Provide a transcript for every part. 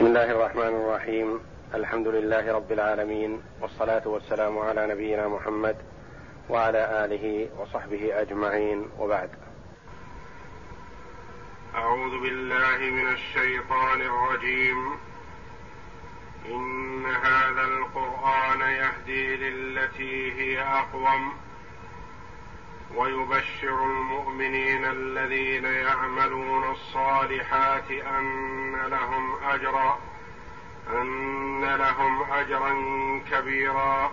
بسم الله الرحمن الرحيم. الحمد لله رب العالمين والصلاة والسلام على نبينا محمد وعلى آله وصحبه أجمعين. وبعد. أعوذ بالله من الشيطان الرجيم. إن هذا القرآن يهدي للتي هي أقوم. ويبشر المؤمنين الذين يعملون الصالحات أن لهم أجرا أن لهم أجرا كبيرا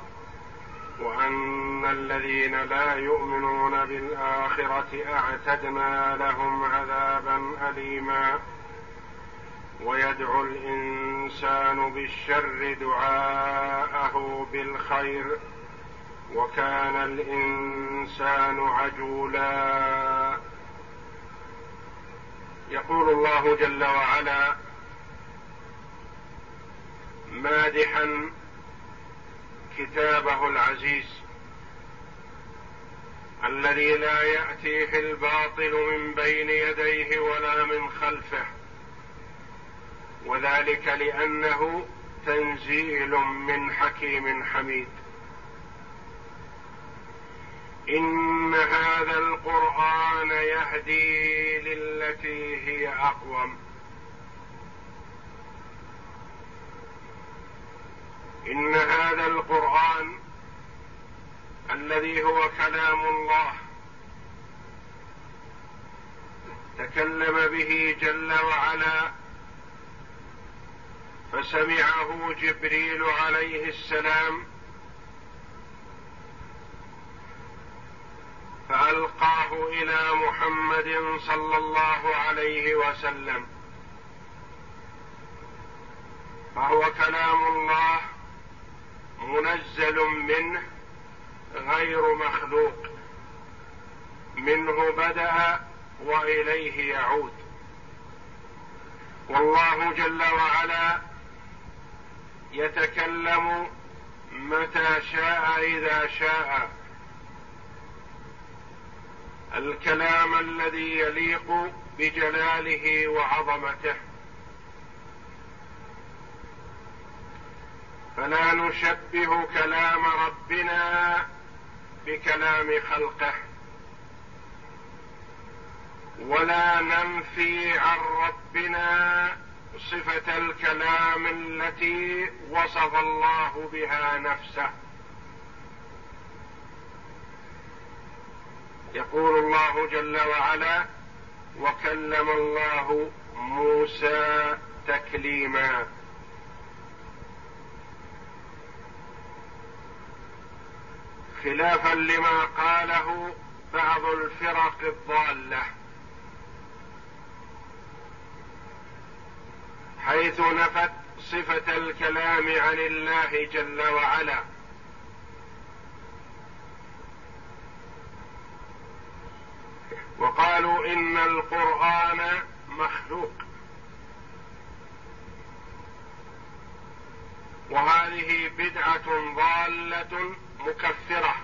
وأن الذين لا يؤمنون بالآخرة أعتدنا لهم عذابا أليما. ويدعو الإنسان بالشر دعاءه بالخير. وكان الإنسان عجولا. يقول الله جل وعلا مادحا كتابه العزيز الذي لا ياتيه الباطل من بين يديه ولا من خلفه وذلك لأنه تنزيل من حكيم حميد. إن هذا القرآن يهدي للتي هي أقوم. إن هذا القرآن الذي هو كلام الله تكلم به جل وعلا فسمعه جبريل عليه السلام فألقاه إلى محمد صلى الله عليه وسلم. فهو كلام الله منزل منه غير مخلوق. منه بدأ وإليه يعود. والله جل وعلا يتكلم متى شاء إذا شاء. الكلام الذي يليق بجلاله وعظمته. فلا نشبه كلام ربنا بكلام خلقه ولا ننفي عن ربنا صفة الكلام التي وصف الله بها نفسه. يقول الله جل وعلا وكلم الله موسى تكليما. خلافا لما قاله بعض الفرق الضالة. حيث نفت صفة الكلام عن الله جل وعلا. وقالوا إن القرآن مخلوق. وهذه بدعة ضالة مكفرة.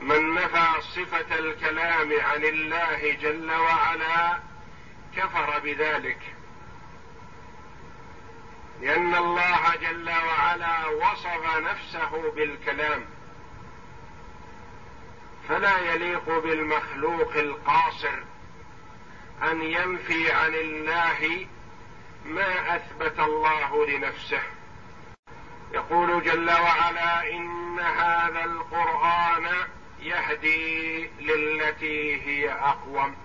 من نفى صفة الكلام عن الله جل وعلا كفر بذلك. لأن الله جل وعلا وصف نفسه بالكلام. فلا يليق بالمخلوق القاصر أن ينفي عن الله ما أثبت الله لنفسه. يقول جل وعلا إن هذا القرآن يهدي للتي هي أقوم.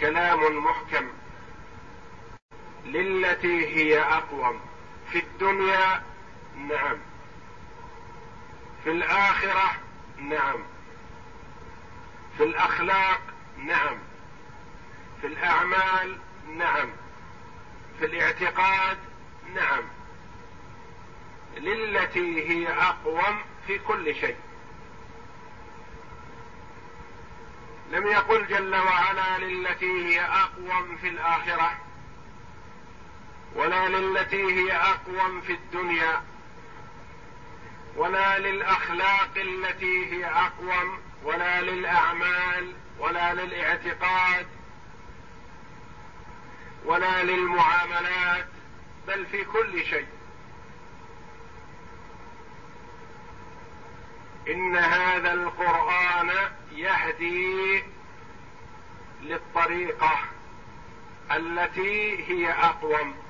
كلام محكم. للتي هي أقوم. في الدنيا نعم. في الآخرة نعم. في الأخلاق نعم. في الأعمال نعم. في الاعتقاد نعم. للتي هي أقوم في كل شيء. لم يقل جل وعلا للتي هي أقوم في الآخرة ولا للتي هي أقوم في الدنيا. ولا للأخلاق التي هي أقوم ولا للأعمال ولا لا للإعتقاد ولا للمعاملات بل في كل شيء. إن هذا القرآن يهدي للطريقة التي هي أقوم.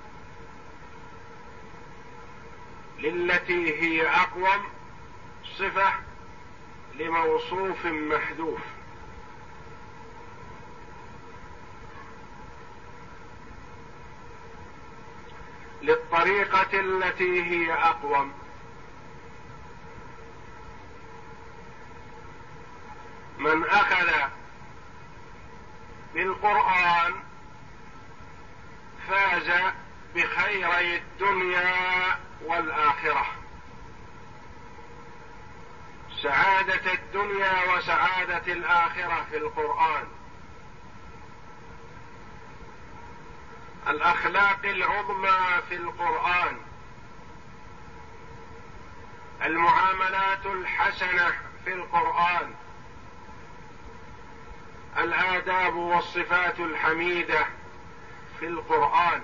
للتي هي أقوم صفة لموصوف محذوف. للطريقة التي هي أقوم. من أخذ بالقرآن فاز بخيري الدنيا والآخرة. سعادة الدنيا وسعادة الآخرة في القرآن. الأخلاق العظمى في القرآن. المعاملات الحسنة في القرآن. الآداب والصفات الحميدة في القرآن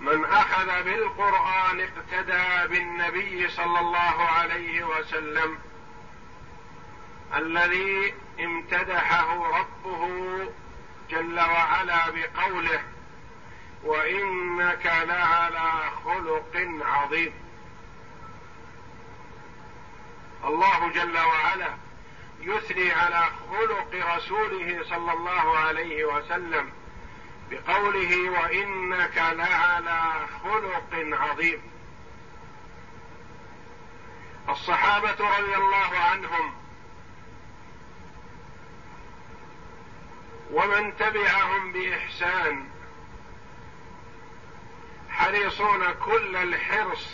من أخذ بالقرآن اقتدى بالنبي صلى الله عليه وسلم. الذي امتدحه ربه جل وعلا بقوله وإنك لعلى خلق عظيم. الله جل وعلا يثني على خلق رسوله صلى الله عليه وسلم. بقوله وإنك لعلى خلق عظيم. الصحابة رضي الله عنهم ومن تبعهم بإحسان حريصون كل الحرص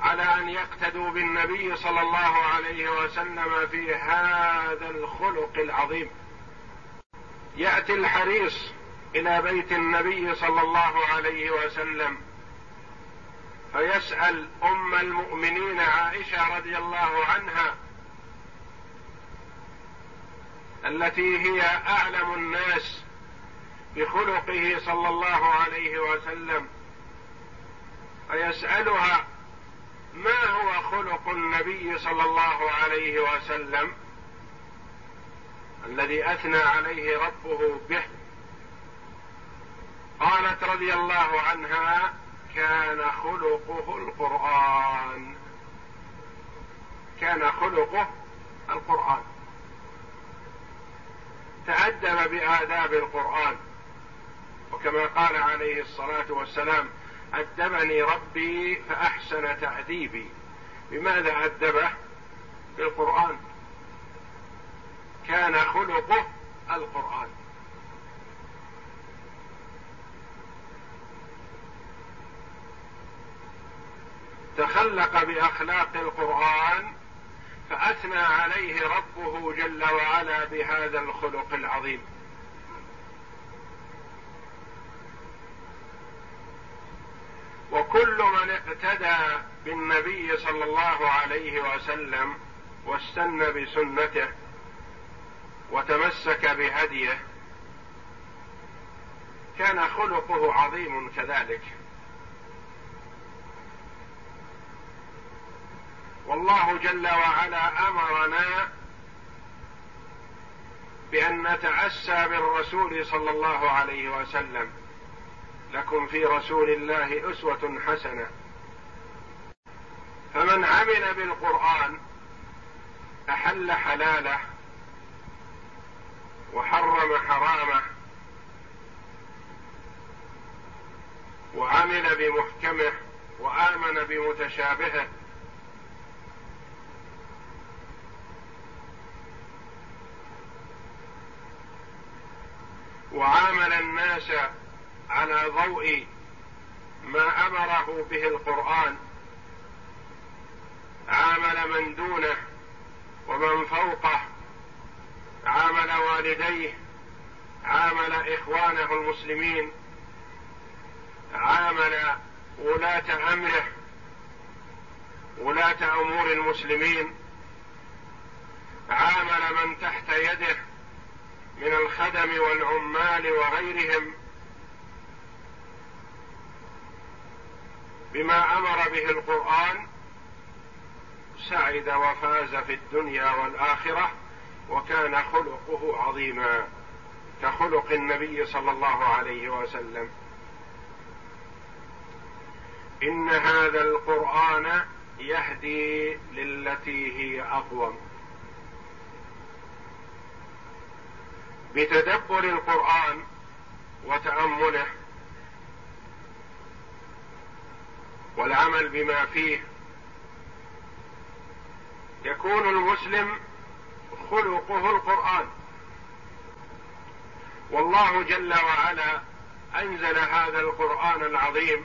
على أن يقتدوا بالنبي صلى الله عليه وسلم في هذا الخلق العظيم. يأتي الحريص إلى بيت النبي صلى الله عليه وسلم فيسأل أم المؤمنين عائشة رضي الله عنها التي هي أعلم الناس بخلقه صلى الله عليه وسلم فيسألها ما هو خلق النبي صلى الله عليه وسلم الذي أثنى عليه ربه به. قالت رضي الله عنها كان خلقه القرآن. كان خلقه القرآن. تأدب بآداب القرآن. وكما قال عليه الصلاة والسلام أدبني ربي فأحسن تأديبي بماذا أدبه؟ بالقرآن. كان خلقه القرآن. تخلق بأخلاق القرآن فأثنى عليه ربه جل وعلا بهذا الخلق العظيم. وكل من اقتدى بالنبي صلى الله عليه وسلم واستنى بسنته وتمسك بهديه كان خلقه عظيم كذلك. والله جل وعلا أمرنا بأن نتاسى بالرسول صلى الله عليه وسلم. لكم في رسول الله أسوة حسنة. فمن عمل بالقرآن أحل حلاله وحرم حرامه وعمل بمحكمه وآمن بمتشابهه وعامل الناس على ضوء ما أمره به القرآن. عامل من دونه ومن فوقه. عامل والديه. عامل إخوانه المسلمين. عامل ولاة أمره. ولاة أمور المسلمين. عامل من تحت يده. من الخدم والعمال وغيرهم بما أمر به القرآن سعد وفاز في الدنيا والآخرة وكان خلقه عظيما كخلق النبي صلى الله عليه وسلم. إن هذا القرآن يهدي للتي هي أقوم. بتدبر القرآن وتأمله والعمل بما فيه يكون المسلم خلقه القرآن. والله جل وعلا أنزل هذا القرآن العظيم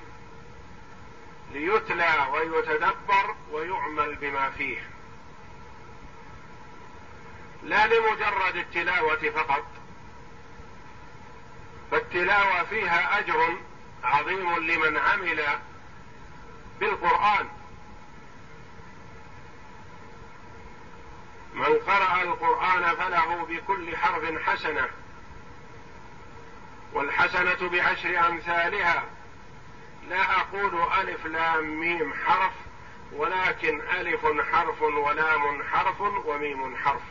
ليتلى ويتدبر ويعمل بما فيه. لا لمجرد التلاوة فقط فالتلاوة فيها أجر عظيم لمن عمل بالقرآن. من قرأ القرآن فله بكل حرف حسنة والحسنة بعشر أمثالها. لا أقول ألف لام ميم حرف ولكن ألف حرف ولام حرف وميم حرف.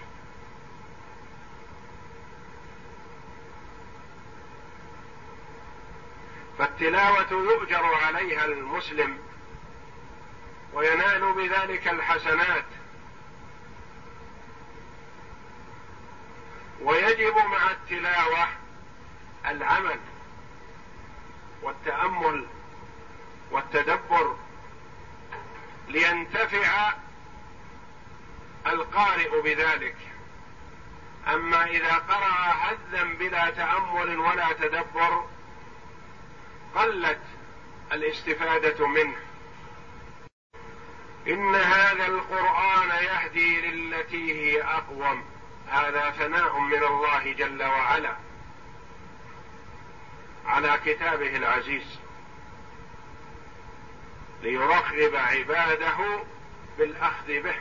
فالتلاوة يؤجر عليها المسلم وينال بذلك الحسنات. ويجب مع التلاوة العمل والتأمل والتدبر لينتفع القارئ بذلك. أما إذا قرأ هزا بلا تأمل ولا تدبر قلت الاستفادة منه. إن هذا القرآن يهدي للتي هي أقوم. هذا ثناء من الله جل وعلا. على كتابه العزيز. ليرغب عباده بالأخذ به.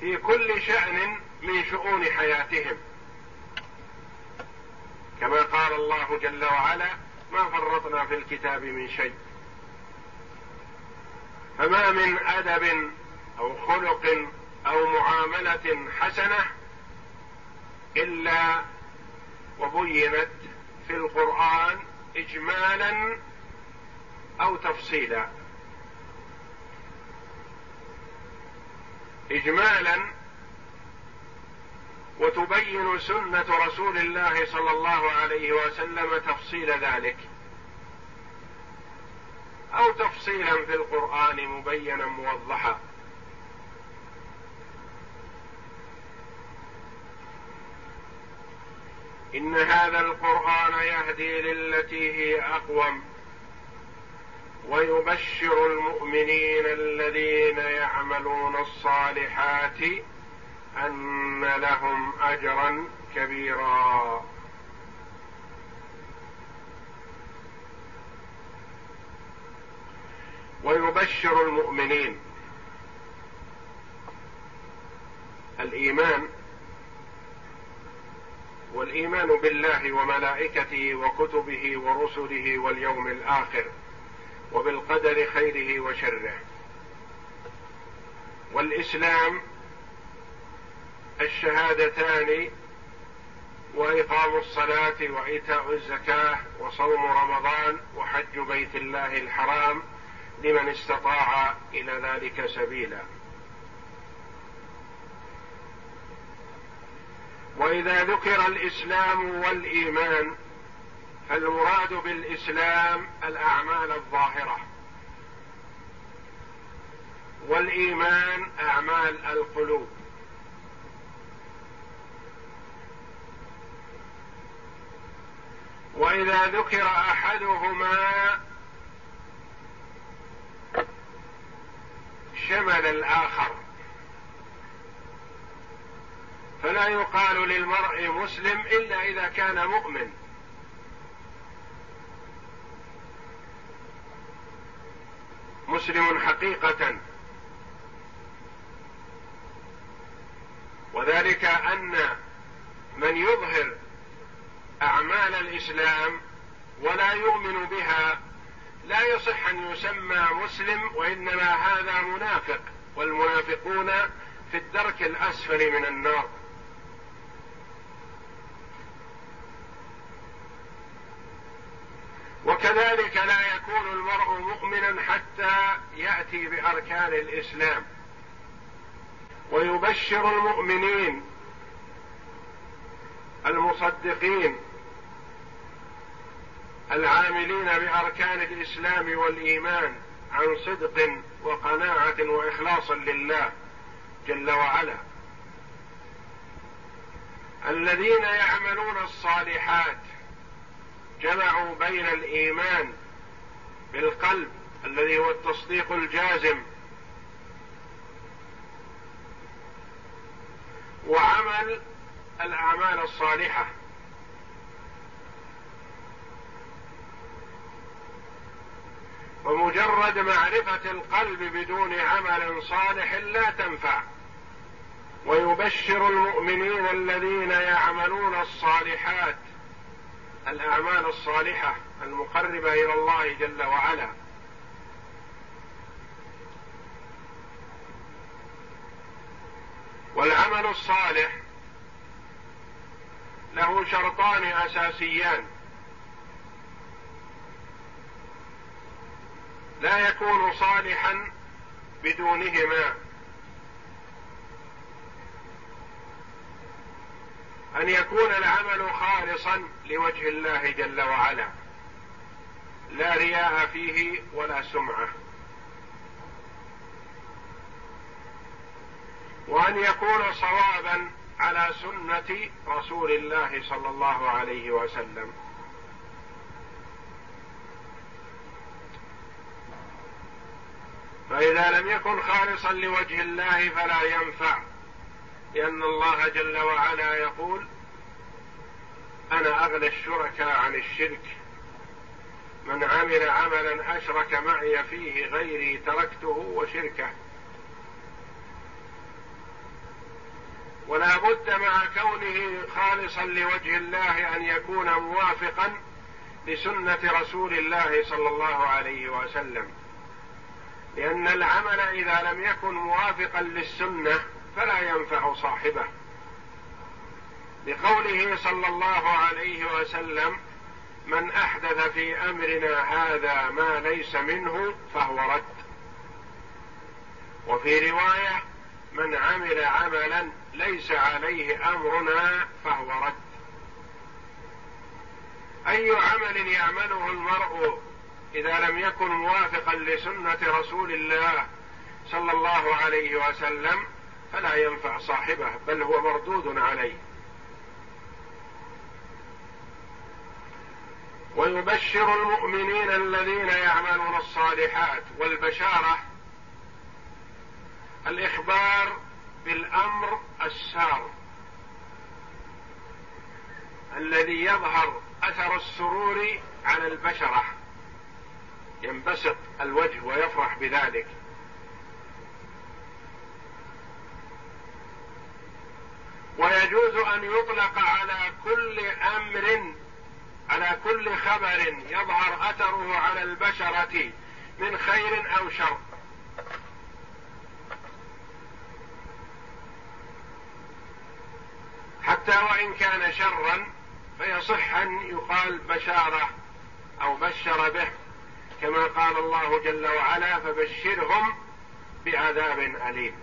في كل شأن من شؤون حياتهم. كما قال الله جل وعلا ما فرطنا في الكتاب من شيء. فما من أدب أو خلق أو معاملة حسنة إلا وبينت في القرآن اجمالا أو تفصيلا. اجمالا وتبين سنة رسول الله صلى الله عليه وسلم تفصيل ذلك. أو تفصيلا في القرآن مبينا موضحا. إن هذا القرآن يهدي للتي هي أقوم ويبشر المؤمنين الذين يعملون الصالحات أن لهم اجرا كبيرا. ويبشر المؤمنين الإيمان والإيمان بالله وملائكته وكتبه ورسله واليوم الآخر وبالقدر خيره وشره. والإسلام الشهادتان وإقام الصلاة وإيتاء الزكاة وصوم رمضان وحج بيت الله الحرام لمن استطاع إلى ذلك سبيلا. وإذا ذكر الإسلام والإيمان فالمراد بالإسلام الأعمال الظاهرة. والإيمان أعمال القلوب. وإذا ذكر أحدهما شمل الآخر. فلا يقال للمرء مسلم إلا إذا كان مؤمن. مسلم حقيقة. وذلك أن من يظهر أعمال الإسلام ولا يؤمن بها لا يصح أن يسمى مسلم وإنما هذا منافق والمنافقون في الدرك الأسفل من النار. وكذلك لا يكون المرء مؤمنا حتى يأتي بأركان الإسلام. ويبشر المؤمنين المصدقين العاملين بأركان الإسلام والإيمان عن صدق وقناعة وإخلاص لله جل وعلا. الذين يعملون الصالحات جمعوا بين الإيمان بالقلب الذي هو التصديق الجازم وعمل الأعمال الصالحة. ومجرد معرفة القلب بدون عمل صالح لا تنفع. ويبشر المؤمنين الذين يعملون الصالحات الأعمال الصالحة المقربة إلى الله جل وعلا. والعمل الصالح له شرطان أساسيان. لا يكون صالحا بدونهما. أن يكون العمل خالصا لوجه الله جل وعلا. لا رياء فيه ولا سمعة. وأن يكون صوابا على سنة رسول الله صلى الله عليه وسلم. فاذا لم يكن خالصا لوجه الله فلا ينفع. لأن الله جل وعلا يقول أنا أغنى الشركاء عن الشرك. من عمل عملا أشرك معي فيه غيري تركته وشركه. ولا بد مع كونه خالصا لوجه الله أن يكون موافقا لسنة رسول الله صلى الله عليه وسلم. لأن العمل إذا لم يكن موافقا للسنة فلا ينفع صاحبه. لقوله صلى الله عليه وسلم من أحدث في أمرنا هذا ما ليس منه فهو رد. وفي رواية من عمل عملا ليس عليه أمرنا فهو رد. أي عمل يعمله المرء إذا لم يكن موافقا لسنة رسول الله صلى الله عليه وسلم فلا ينفع صاحبه بل هو مردود عليه. ويبشر المؤمنين الذين يعملون الصالحات والبشارة الإخبار بالأمر السار الذي يظهر أثر السرور على البشرة. ينبسط الوجه ويفرح بذلك. ويجوز أن يطلق على كل أمر على كل خبر يظهر أثره على البشرة من خير أو شر. حتى وإن كان شرا فيصح أن يقال بشارة أو بشر به. كما قال الله جل وعلا فبشرهم بعذاب أليم.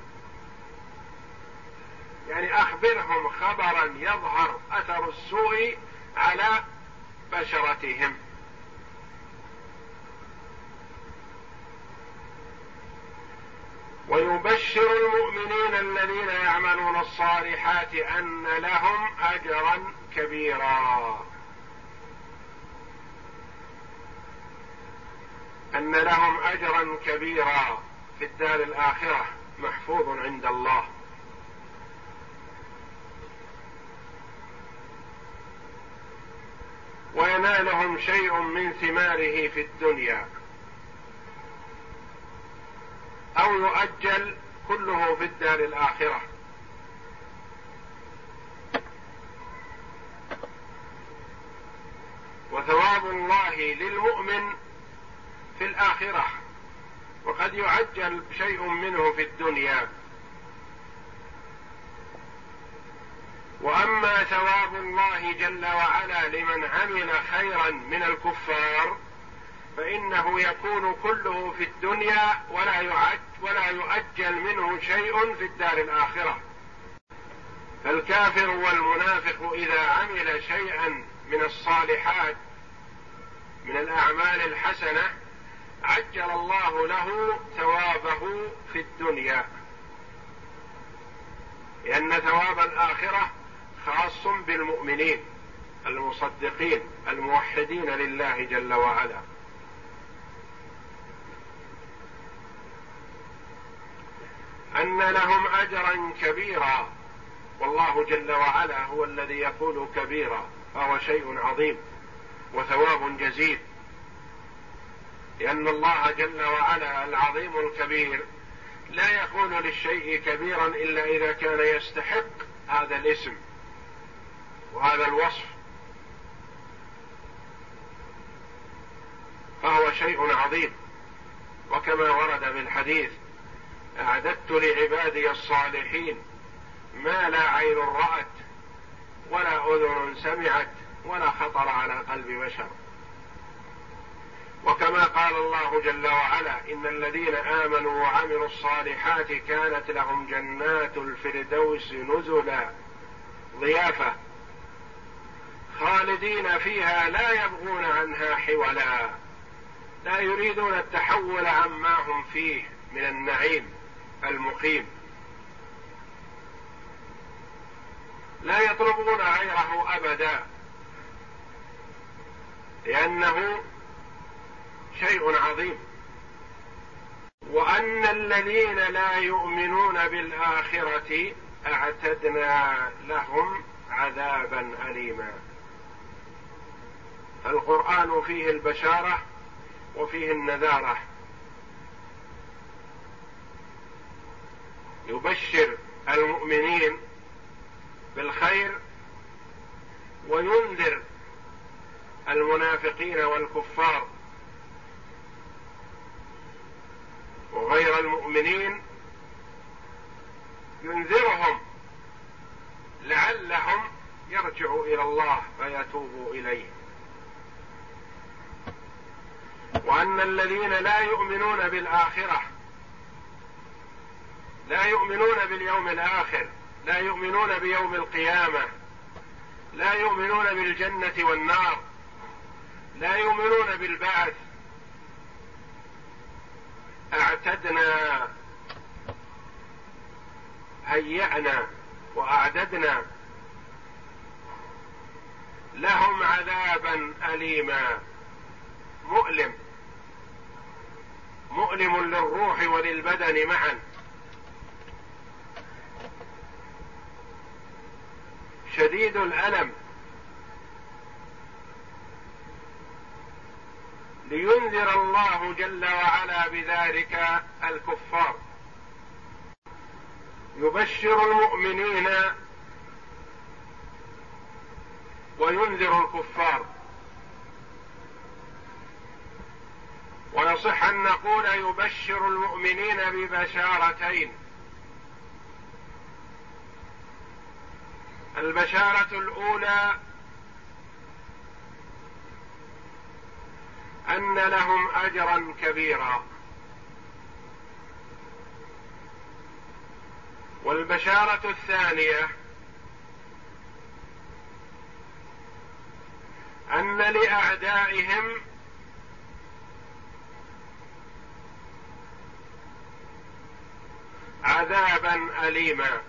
يعني أخبرهم خبرا يظهر أثر السوء على بشرتهم. ويبشر المؤمنين الذين يعملون الصالحات أن لهم اجرا كبيرا. أن لهم اجرا كبيرا في الدار الآخرة محفوظ عند الله. وينالهم شيء من ثماره في الدنيا. أو يؤجل كله في الدار الآخرة. وثواب الله للمؤمن في الآخرة. وقد يعجل شيء منه في الدنيا. وأما ثواب الله جل وعلا لمن عمل خيرا من الكفار فإنه يكون كله في الدنيا ولا ولا يؤجل منه شيء في الدار الآخرة. فالكافر والمنافق إذا عمل شيئا من الصالحات من الأعمال الحسنة عجل الله له ثوابه في الدنيا. لأن ثواب الآخرة خاص بالمؤمنين المصدقين الموحدين لله جل وعلا. أن لهم أجرا كبيرا والله جل وعلا هو الذي يقول كبيرا فهو شيء عظيم وثواب جزيل. لأن الله جل وعلا العظيم الكبير لا يكون للشيء كبيرا إلا إذا كان يستحق هذا الاسم وهذا الوصف. فهو شيء عظيم. وكما ورد في الحديث أعددت لعبادي الصالحين ما لا عين رأت ولا أذن سمعت ولا خطر على قلب بشر. وكما قال الله جل وعلا إن الذين آمنوا وعملوا الصالحات كانت لهم جنات الفردوس نزلا. ضيافة. خالدين فيها لا يبغون عنها حولا. لا يريدون التحول عما هم فيه من النعيم المقيم. لا يطلبون غيره أبدا. لأنه شيء عظيم. وأن الذين لا يؤمنون بالآخرة أعتدنا لهم عذابا اليما. القرآن فيه البشارة وفيه النذارة. يبشر المؤمنين بالخير وينذر المنافقين والكفار وغير المؤمنين ينذرهم لعلهم يرجعوا إلى الله فيتوبوا إليه. وأن الذين لا يؤمنون بالآخرة لا يؤمنون باليوم الآخر لا يؤمنون بيوم القيامة لا يؤمنون بالجنة والنار لا يؤمنون بالبعث أعتدنا هيأنا وأعددنا لهم عذابا اليما. مؤلم مؤلم للروح وللبدن معا. شديد الألم. لينذر الله جل وعلا بذلك الكفار. يبشر المؤمنين وينذر الكفار. ويصح أن نقول يبشر المؤمنين ببشارتين. البشارة الأولى أن لهم أجرا كبيرا. والبشارة الثانية أن لأعدائهم عذابا اليما.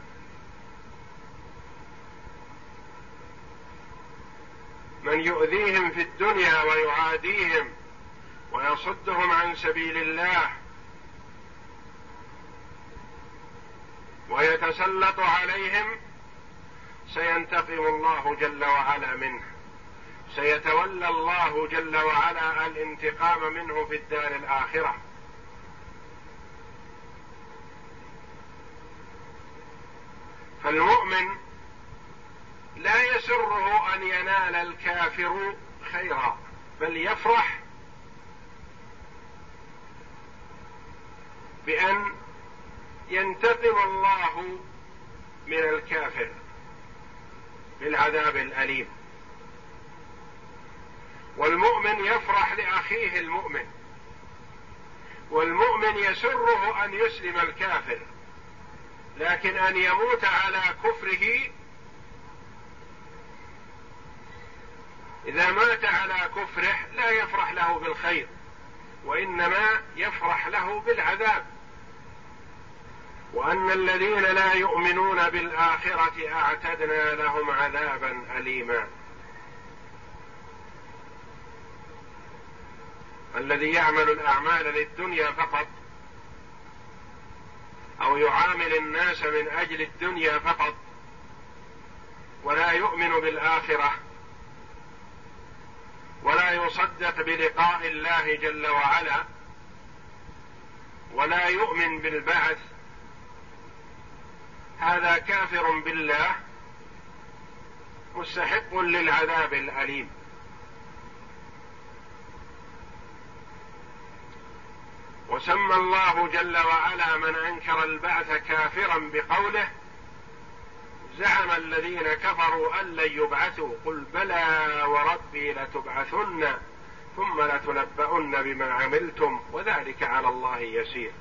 من يؤذيهم في الدنيا ويعاديهم ويصدهم عن سبيل الله. ويتسلط عليهم. سينتقم الله جل وعلا منه. سيتولى الله جل وعلا الانتقام منه في الدار الآخرة. فالمؤمن لا يسره أن ينال الكافر خيرا بل يفرح بأن ينتقم الله من الكافر بالعذاب الأليم. والمؤمن يفرح لأخيه المؤمن والمؤمن يسره أن يسلم الكافر لكن أن يموت على كفره إذا مات على كفره لا يفرح له بالخير وإنما يفرح له بالعذاب. وأن الذين لا يؤمنون بالآخرة أعتدنا لهم عذابا أليما. الذي يعمل الأعمال للدنيا فقط أو يعامل الناس من أجل الدنيا فقط ولا يؤمن بالآخرة ولا يصدق بلقاء الله جل وعلا ولا يؤمن بالبعث هذا كافر بالله مستحق للعذاب الأليم. وسمى الله جل وعلا من أنكر البعث كافرا بقوله زعم الذين كفروا أن لن يبعثوا قل بلى وربي لتبعثن ثم لتنبؤن بما عملتم وذلك على الله يسير.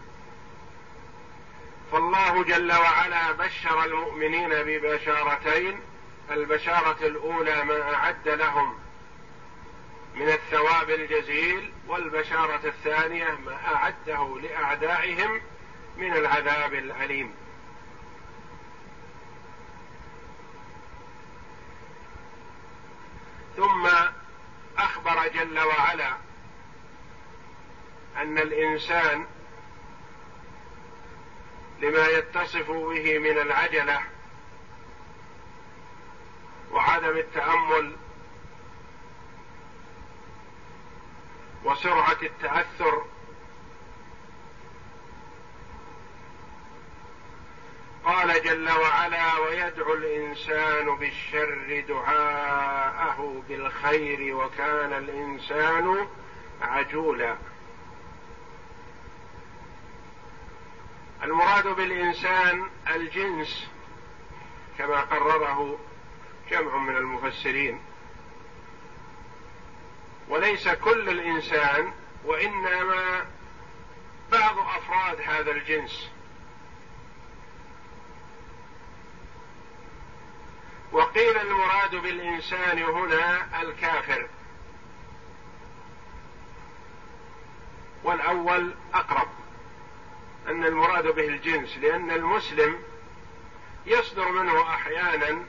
فالله جل وعلا بشر المؤمنين ببشارتين البشارة الأولى ما أعد لهم من الثواب الجزيل والبشارة الثانية ما أعده لأعدائهم من العذاب الأليم. ثم أخبر جل وعلا أن الإنسان لما يتصف به من العجلة وعدم التأمل وسرعة التأثر قال جل وعلا ويدعو الإنسان بالشر دعاءه بالخير وكان الإنسان عجولا. المراد بالإنسان الجنس كما قرره جمع من المفسرين. وليس كل الإنسان وإنما بعض أفراد هذا الجنس. وقيل المراد بالإنسان هنا الكافر. والأول أقرب. أن المراد به الجنس لأن المسلم يصدر منه أحيانا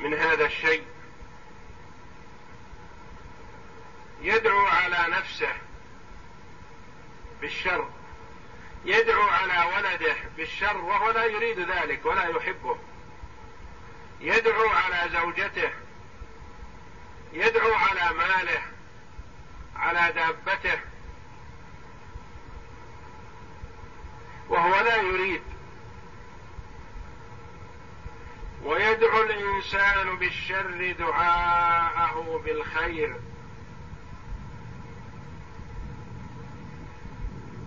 من هذا الشيء. يدعو على نفسه بالشر. يدعو على ولده بالشر وهو لا يريد ذلك ولا يحبه. يدعو على زوجته يدعو على ماله على دابته. وهو لا يريد. ويدعو الإنسان بالشر دعاءه بالخير.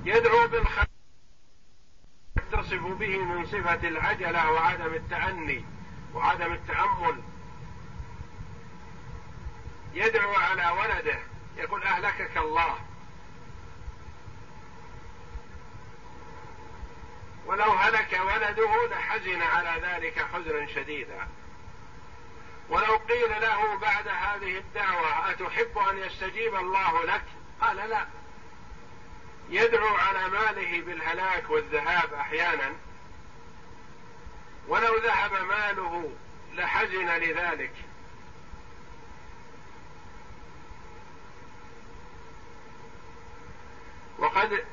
يدعو بالخير يتصف به من صفة العجلة وعدم التأني وعدم التأمل. يدعو على ولده يقول أهلكك الله. ولو هلك ولده لحزن على ذلك حزنا شديدا. ولو قيل له بعد هذه الدعوة أتحب أن يستجيب الله لك؟ قال لا. يدعو على ماله بالهلاك والذهاب أحيانا. ولو ذهب ماله لحزن لذلك. وقد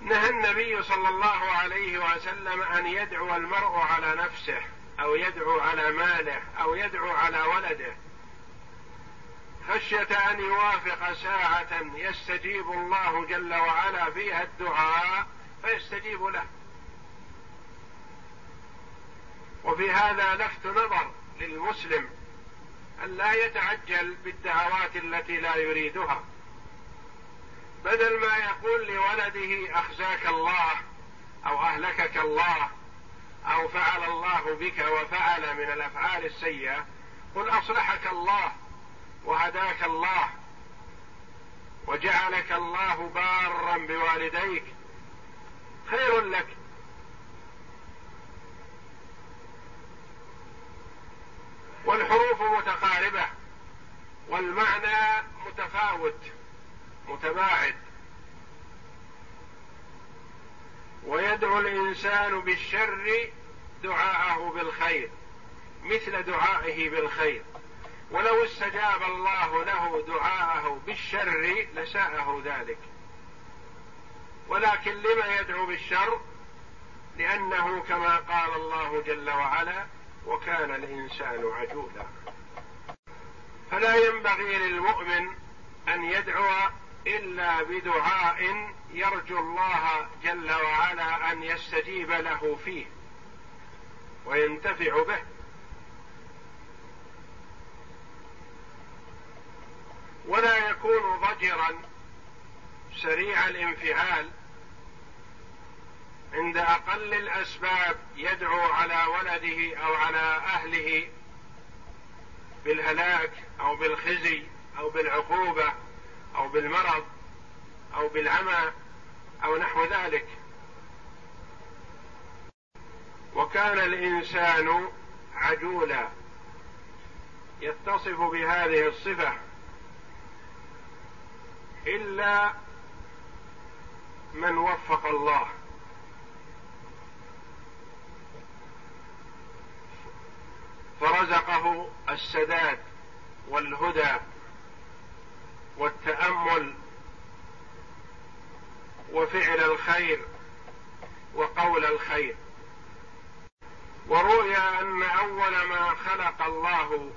نهى النبي صلى الله عليه وسلم أن يدعو المرء على نفسه أو يدعو على ماله أو يدعو على ولده. خشية أن يوافق ساعة يستجيب الله جل وعلا فيها الدعاء فيستجيب له. وفي هذا لفت نظر للمسلم أن لا يتعجل بالدعوات التي لا يريدها. بدل ما يقول لولده أخزاك الله أو أهلكك الله أو فعل الله بك وفعل من الأفعال السيئة قل أصلحك الله وهداك الله وجعلك الله بارا بوالديك خير لك. والحروف متقاربة والمعنى متفاوت. متباعد. ويدعو الإنسان بالشر دعاءه بالخير مثل دعائه بالخير. ولو استجاب الله له دعاءه بالشر لساءه ذلك. ولكن لما يدعو بالشر؟ لأنه كما قال الله جل وعلا وكان الإنسان عجولا. فلا ينبغي للمؤمن أن يدعو إلا بدعاء يرجو الله جل وعلا أن يستجيب له فيه وينتفع به. ولا يكون ضجرا سريع الانفعال. عند أقل الأسباب يدعو على ولده أو على أهله بالهلاك أو بالخزي أو بالعقوبة أو بالمرض أو بالعمى أو نحو ذلك. وكان الإنسان عجولا يتصف بهذه الصفة إلا من وفق الله. فرزقه السداد والهدى. والتأمل وفعل الخير وقول الخير. وروي أن أول ما خلق الله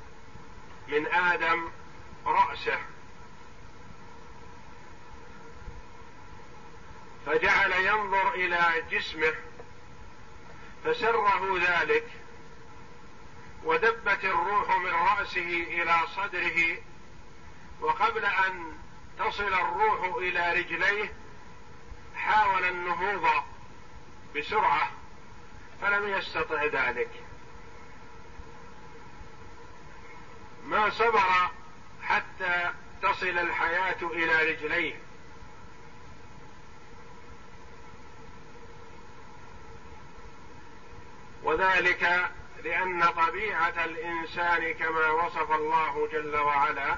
من آدم رأسه. فجعل ينظر إلى جسمه فسره ذلك ودبت الروح من رأسه إلى صدره وقبل أن تصل الروح إلى رجليه حاول النهوض بسرعة فلم يستطع ذلك. ما صبر حتى تصل الحياة إلى رجليه. وذلك لأن طبيعة الإنسان كما وصف الله جل وعلا